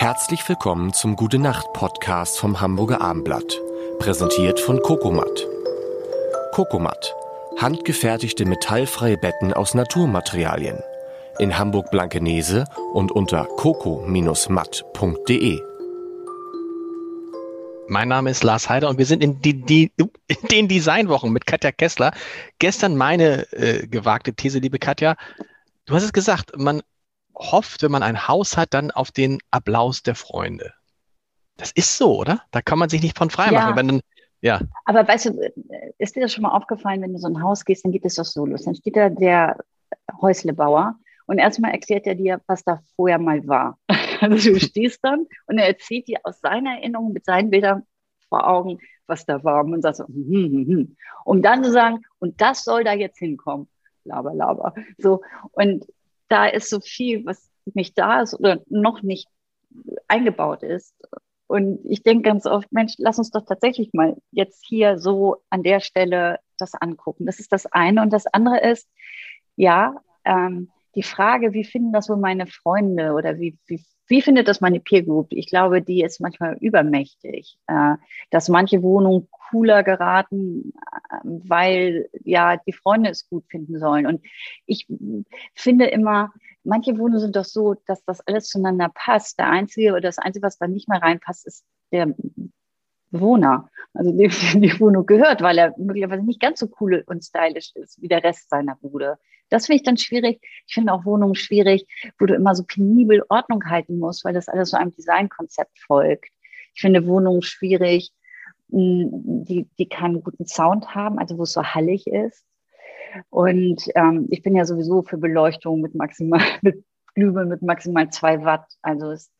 Herzlich willkommen zum Gute Nacht Podcast vom Hamburger Armblatt, präsentiert von Kokomat. Kokomat, handgefertigte metallfreie Betten aus Naturmaterialien. In Hamburg Blankenese und unter coco-matt.de. Mein Name ist Lars Heider und wir sind in, die, die, in den Designwochen mit Katja Kessler. Gestern meine äh, gewagte These, liebe Katja. Du hast es gesagt, man hofft, wenn man ein Haus hat, dann auf den Applaus der Freunde. Das ist so, oder? Da kann man sich nicht von frei machen. Wenn dann, ja. Aber weißt du, ist dir das schon mal aufgefallen, wenn du so ein Haus gehst, dann geht es doch so los. Dann steht da der Häuslebauer und erstmal erklärt er dir, was da vorher mal war. Also du stehst dann und er erzählt dir aus seiner Erinnerung mit seinen Bildern vor Augen, was da war. Und man sagt so, hm, hm, hm. um dann zu sagen, und das soll da jetzt hinkommen. Laber, laber. So. Und da ist so viel, was nicht da ist oder noch nicht eingebaut ist. Und ich denke ganz oft, Mensch, lass uns doch tatsächlich mal jetzt hier so an der Stelle das angucken. Das ist das eine. Und das andere ist, ja, ähm, die Frage, wie finden das wohl meine Freunde oder wie, wie, wie findet das meine Peer Group? Ich glaube, die ist manchmal übermächtig, äh, dass manche Wohnungen cooler geraten, äh, weil ja die Freunde es gut finden sollen. Und ich finde immer, manche Wohnungen sind doch so, dass das alles zueinander passt. Der einzige oder das einzige, was da nicht mehr reinpasst, ist der Bewohner, also dem die Wohnung gehört, weil er möglicherweise nicht ganz so cool und stylisch ist wie der Rest seiner Bude. Das finde ich dann schwierig. Ich finde auch Wohnungen schwierig, wo du immer so penibel Ordnung halten musst, weil das alles so einem Designkonzept folgt. Ich finde Wohnungen schwierig, hm, die, die keinen guten Sound haben, also wo es so hallig ist. Und ähm, ich bin ja sowieso für Beleuchtung mit maximal, mit Glühbirnen mit maximal zwei Watt. Also es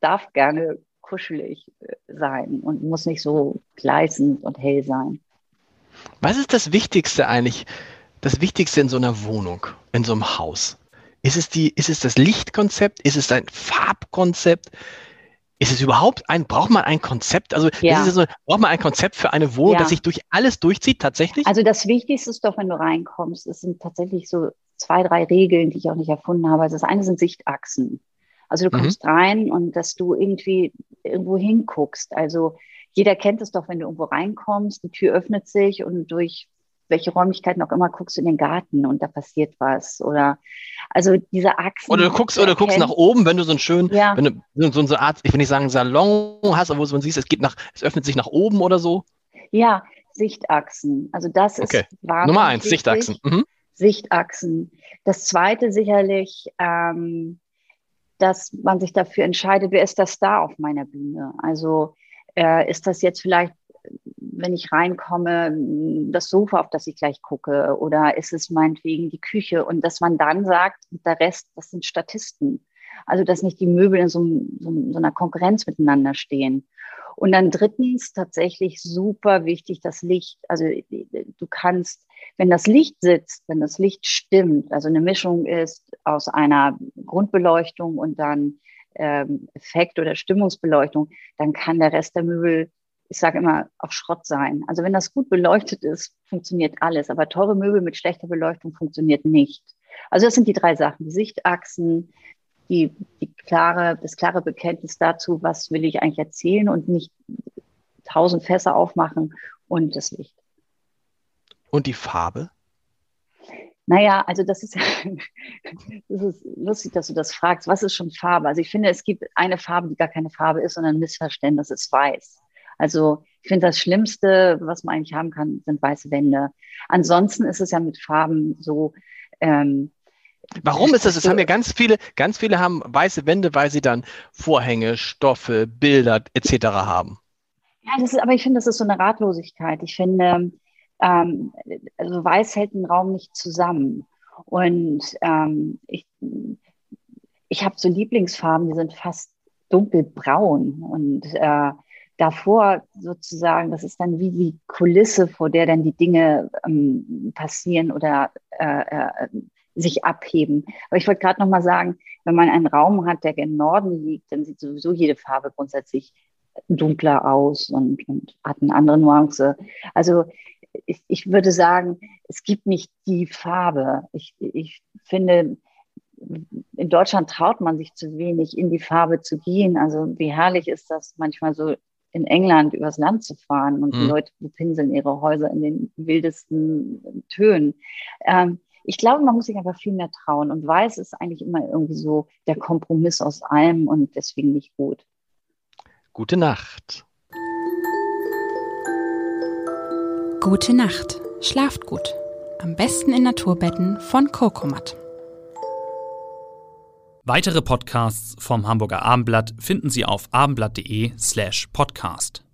darf gerne kuschelig äh, sein und muss nicht so gleißend und hell sein. Was ist das Wichtigste eigentlich, das Wichtigste in so einer Wohnung, in so einem Haus? Ist es, die, ist es das Lichtkonzept? Ist es ein Farbkonzept? Ist es überhaupt ein, braucht man ein Konzept? Also ja. so, braucht man ein Konzept für eine Wohnung, ja. das sich durch alles durchzieht, tatsächlich? Also das Wichtigste ist doch, wenn du reinkommst, es sind tatsächlich so zwei, drei Regeln, die ich auch nicht erfunden habe. Also das eine sind Sichtachsen. Also du kommst mhm. rein und dass du irgendwie irgendwo hinguckst. Also jeder kennt es doch, wenn du irgendwo reinkommst, die Tür öffnet sich und durch welche Räumlichkeiten auch immer guckst du in den Garten und da passiert was oder also diese Achsen. Oder du guckst oder du guckst nach oben, wenn du so einen schönen, ja. wenn du so, eine Art, ich will nicht sagen Salon hast, aber wo man sieht, es geht nach, es öffnet sich nach oben oder so. Ja, Sichtachsen. Also das okay. ist Nummer eins, wichtig. Sichtachsen. Mhm. Sichtachsen. Das zweite sicherlich ähm, dass man sich dafür entscheidet, wer ist der Star auf meiner Bühne? Also äh, ist das jetzt vielleicht, wenn ich reinkomme, das Sofa, auf das ich gleich gucke, oder ist es meinetwegen die Küche? Und dass man dann sagt, der Rest, das sind Statisten. Also dass nicht die Möbel in so, so, so einer Konkurrenz miteinander stehen. Und dann drittens tatsächlich super wichtig das Licht. Also du kannst wenn das Licht sitzt, wenn das Licht stimmt, also eine Mischung ist aus einer Grundbeleuchtung und dann ähm, Effekt- oder Stimmungsbeleuchtung, dann kann der Rest der Möbel, ich sage immer, auf Schrott sein. Also wenn das gut beleuchtet ist, funktioniert alles. Aber teure Möbel mit schlechter Beleuchtung funktioniert nicht. Also das sind die drei Sachen. Die Sichtachsen, die, die klare, das klare Bekenntnis dazu, was will ich eigentlich erzählen und nicht tausend Fässer aufmachen und das Licht. Und die Farbe? Naja, also das ist, das ist lustig, dass du das fragst. Was ist schon Farbe? Also ich finde, es gibt eine Farbe, die gar keine Farbe ist, sondern ein Missverständnis, ist weiß. Also ich finde, das Schlimmste, was man eigentlich haben kann, sind weiße Wände. Ansonsten ist es ja mit Farben so. Ähm, Warum ist das? Es haben ja ganz viele, ganz viele haben weiße Wände, weil sie dann Vorhänge, Stoffe, Bilder etc. haben. Ja, das ist, aber ich finde, das ist so eine Ratlosigkeit. Ich finde, ähm, also weiß hält den Raum nicht zusammen. Und ähm, ich, ich habe so Lieblingsfarben, die sind fast dunkelbraun und äh, davor sozusagen, das ist dann wie die Kulisse, vor der dann die Dinge ähm, passieren oder äh, äh, sich abheben. Aber ich wollte gerade noch mal sagen, wenn man einen Raum hat, der gen Norden liegt, dann sieht sowieso jede Farbe grundsätzlich dunkler aus und, und hat eine andere Nuance. Also ich, ich würde sagen, es gibt nicht die Farbe. Ich, ich finde, in Deutschland traut man sich zu wenig, in die Farbe zu gehen. Also wie herrlich ist das manchmal so in England übers Land zu fahren und mhm. die Leute bepinseln ihre Häuser in den wildesten Tönen. Ähm, ich glaube, man muss sich einfach viel mehr trauen und weiß ist eigentlich immer irgendwie so der Kompromiss aus allem und deswegen nicht gut. Gute Nacht. Gute Nacht. Schlaft gut. Am besten in Naturbetten von Kokomat. Weitere Podcasts vom Hamburger Abendblatt finden Sie auf abendblatt.de slash podcast.